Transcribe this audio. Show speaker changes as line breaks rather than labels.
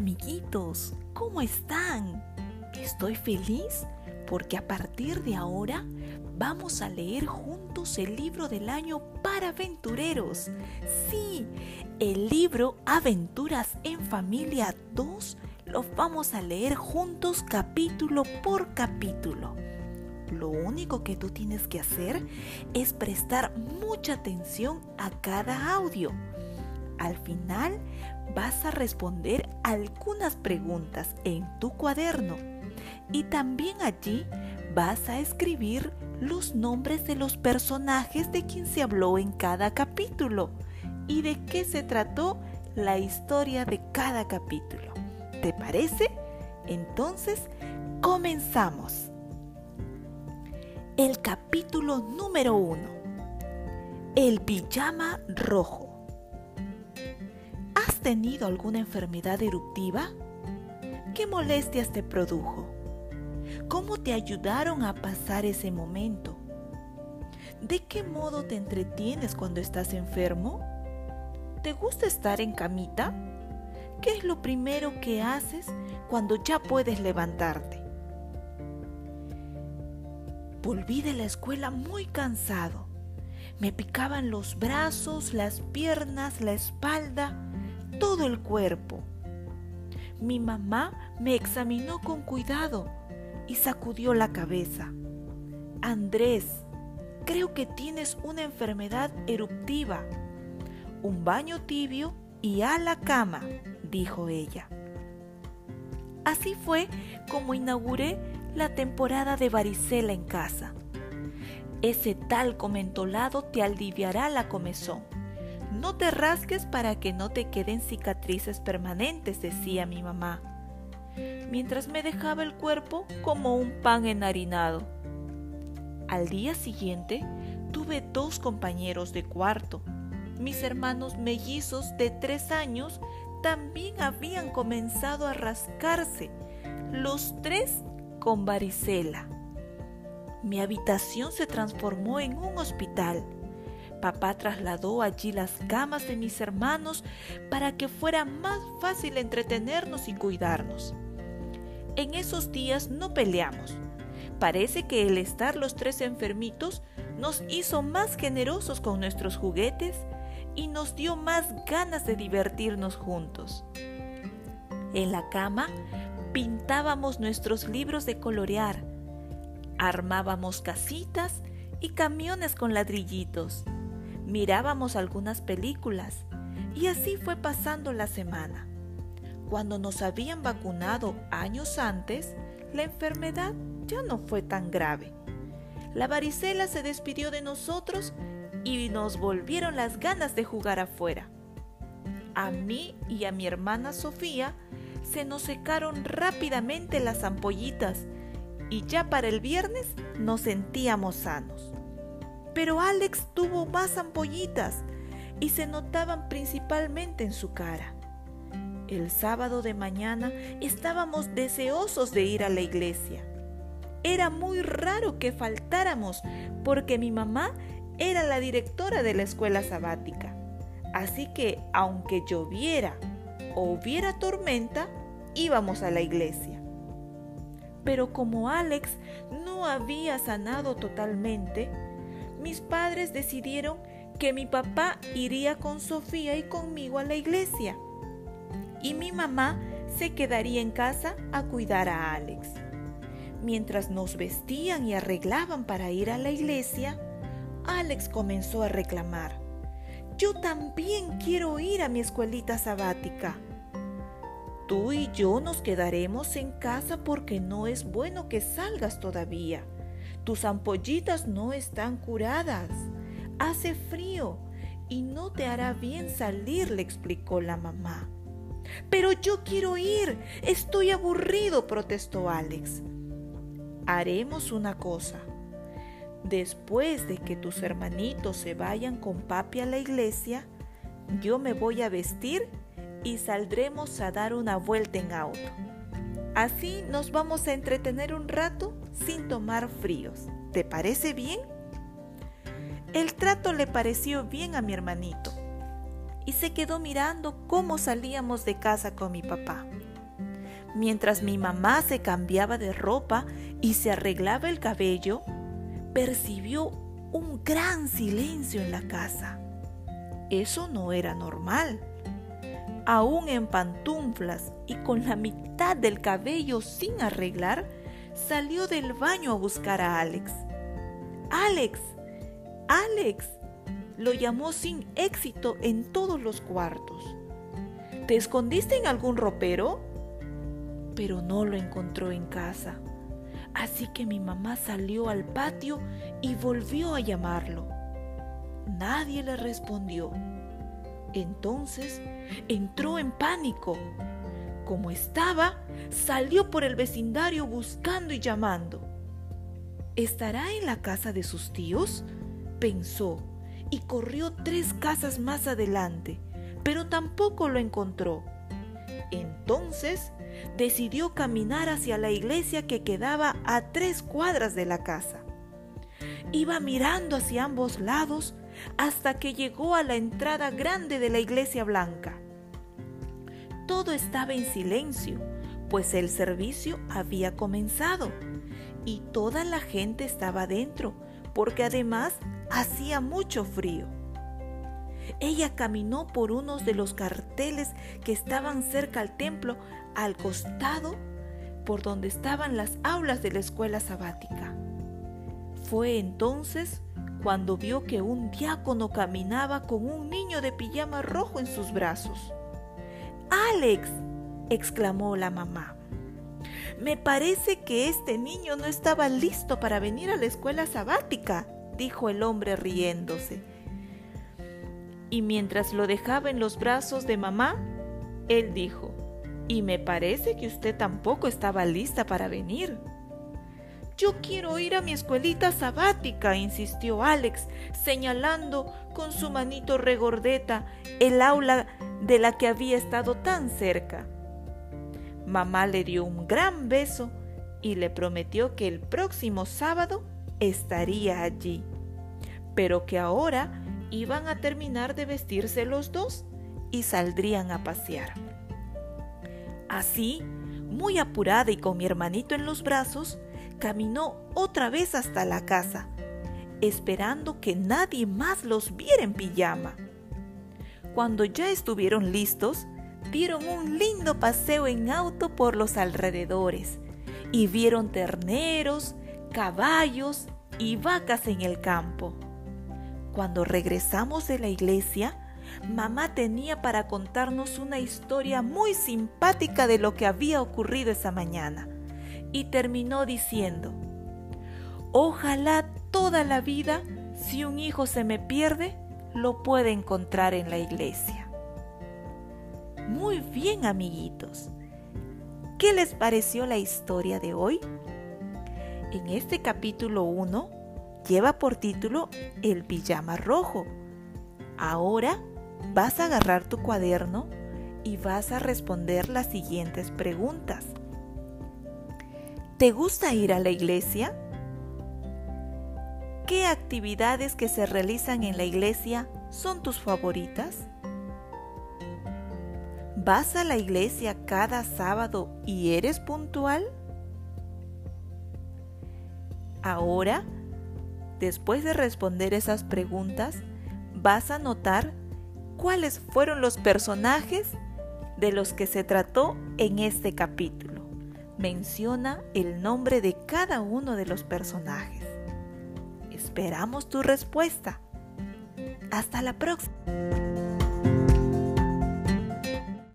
amiguitos, ¿cómo están? Estoy feliz porque a partir de ahora vamos a leer juntos el libro del año para aventureros. Sí, el libro Aventuras en Familia 2 lo vamos a leer juntos capítulo por capítulo. Lo único que tú tienes que hacer es prestar mucha atención a cada audio. Al final vas a responder algunas preguntas en tu cuaderno y también allí vas a escribir los nombres de los personajes de quien se habló en cada capítulo y de qué se trató la historia de cada capítulo. ¿Te parece? Entonces, comenzamos. El capítulo número uno. El pijama rojo. ¿Has tenido alguna enfermedad eruptiva? ¿Qué molestias te produjo? ¿Cómo te ayudaron a pasar ese momento? ¿De qué modo te entretienes cuando estás enfermo? ¿Te gusta estar en camita? ¿Qué es lo primero que haces cuando ya puedes levantarte? Volví de la escuela muy cansado. Me picaban los brazos, las piernas, la espalda, todo el cuerpo. Mi mamá me examinó con cuidado y sacudió la cabeza. Andrés, creo que tienes una enfermedad eruptiva. Un baño tibio y a la cama, dijo ella. Así fue como inauguré la temporada de varicela en casa. Ese talco mentolado te aliviará la comezón. No te rasques para que no te queden cicatrices permanentes, decía mi mamá, mientras me dejaba el cuerpo como un pan enharinado. Al día siguiente tuve dos compañeros de cuarto. Mis hermanos mellizos de tres años también habían comenzado a rascarse, los tres con varicela. Mi habitación se transformó en un hospital. Papá trasladó allí las camas de mis hermanos para que fuera más fácil entretenernos y cuidarnos. En esos días no peleamos. Parece que el estar los tres enfermitos nos hizo más generosos con nuestros juguetes y nos dio más ganas de divertirnos juntos. En la cama pintábamos nuestros libros de colorear, armábamos casitas y camiones con ladrillitos, mirábamos algunas películas y así fue pasando la semana. Cuando nos habían vacunado años antes, la enfermedad ya no fue tan grave. La varicela se despidió de nosotros y nos volvieron las ganas de jugar afuera. A mí y a mi hermana Sofía se nos secaron rápidamente las ampollitas y ya para el viernes nos sentíamos sanos. Pero Alex tuvo más ampollitas y se notaban principalmente en su cara. El sábado de mañana estábamos deseosos de ir a la iglesia. Era muy raro que faltáramos porque mi mamá era la directora de la escuela sabática. Así que aunque lloviera o hubiera tormenta, íbamos a la iglesia. Pero como Alex no había sanado totalmente, mis padres decidieron que mi papá iría con Sofía y conmigo a la iglesia y mi mamá se quedaría en casa a cuidar a Alex. Mientras nos vestían y arreglaban para ir a la iglesia, Alex comenzó a reclamar. Yo también quiero ir a mi escuelita sabática. Tú y yo nos quedaremos en casa porque no es bueno que salgas todavía. Tus ampollitas no están curadas. Hace frío y no te hará bien salir, le explicó la mamá. Pero yo quiero ir. Estoy aburrido, protestó Alex. Haremos una cosa. Después de que tus hermanitos se vayan con papi a la iglesia, yo me voy a vestir y saldremos a dar una vuelta en auto. Así nos vamos a entretener un rato sin tomar fríos. ¿Te parece bien? El trato le pareció bien a mi hermanito y se quedó mirando cómo salíamos de casa con mi papá. Mientras mi mamá se cambiaba de ropa y se arreglaba el cabello, percibió un gran silencio en la casa. Eso no era normal. Aún en pantuflas y con la mitad del cabello sin arreglar, salió del baño a buscar a Alex. Alex, Alex, lo llamó sin éxito en todos los cuartos. ¿Te escondiste en algún ropero? Pero no lo encontró en casa. Así que mi mamá salió al patio y volvió a llamarlo. Nadie le respondió. Entonces entró en pánico. Como estaba, salió por el vecindario buscando y llamando. ¿Estará en la casa de sus tíos? pensó y corrió tres casas más adelante, pero tampoco lo encontró. Entonces decidió caminar hacia la iglesia que quedaba a tres cuadras de la casa. Iba mirando hacia ambos lados hasta que llegó a la entrada grande de la iglesia blanca. Todo estaba en silencio, pues el servicio había comenzado y toda la gente estaba dentro, porque además hacía mucho frío. Ella caminó por unos de los carteles que estaban cerca al templo, al costado, por donde estaban las aulas de la escuela sabática. Fue entonces cuando vio que un diácono caminaba con un niño de pijama rojo en sus brazos. ¡Alex! exclamó la mamá. Me parece que este niño no estaba listo para venir a la escuela sabática, dijo el hombre riéndose. Y mientras lo dejaba en los brazos de mamá, él dijo, y me parece que usted tampoco estaba lista para venir. Yo quiero ir a mi escuelita sabática, insistió Alex, señalando con su manito regordeta el aula de la que había estado tan cerca. Mamá le dio un gran beso y le prometió que el próximo sábado estaría allí, pero que ahora iban a terminar de vestirse los dos y saldrían a pasear. Así, muy apurada y con mi hermanito en los brazos, caminó otra vez hasta la casa, esperando que nadie más los viera en pijama. Cuando ya estuvieron listos, dieron un lindo paseo en auto por los alrededores y vieron terneros, caballos y vacas en el campo. Cuando regresamos de la iglesia, mamá tenía para contarnos una historia muy simpática de lo que había ocurrido esa mañana y terminó diciendo, ojalá toda la vida, si un hijo se me pierde, lo pueda encontrar en la iglesia. Muy bien, amiguitos. ¿Qué les pareció la historia de hoy? En este capítulo 1 lleva por título El pijama rojo. Ahora vas a agarrar tu cuaderno y vas a responder las siguientes preguntas. ¿Te gusta ir a la iglesia? ¿Qué actividades que se realizan en la iglesia son tus favoritas? ¿Vas a la iglesia cada sábado y eres puntual? Ahora, después de responder esas preguntas, vas a notar cuáles fueron los personajes de los que se trató en este capítulo menciona el nombre de cada uno de los personajes. Esperamos tu respuesta. Hasta la próxima.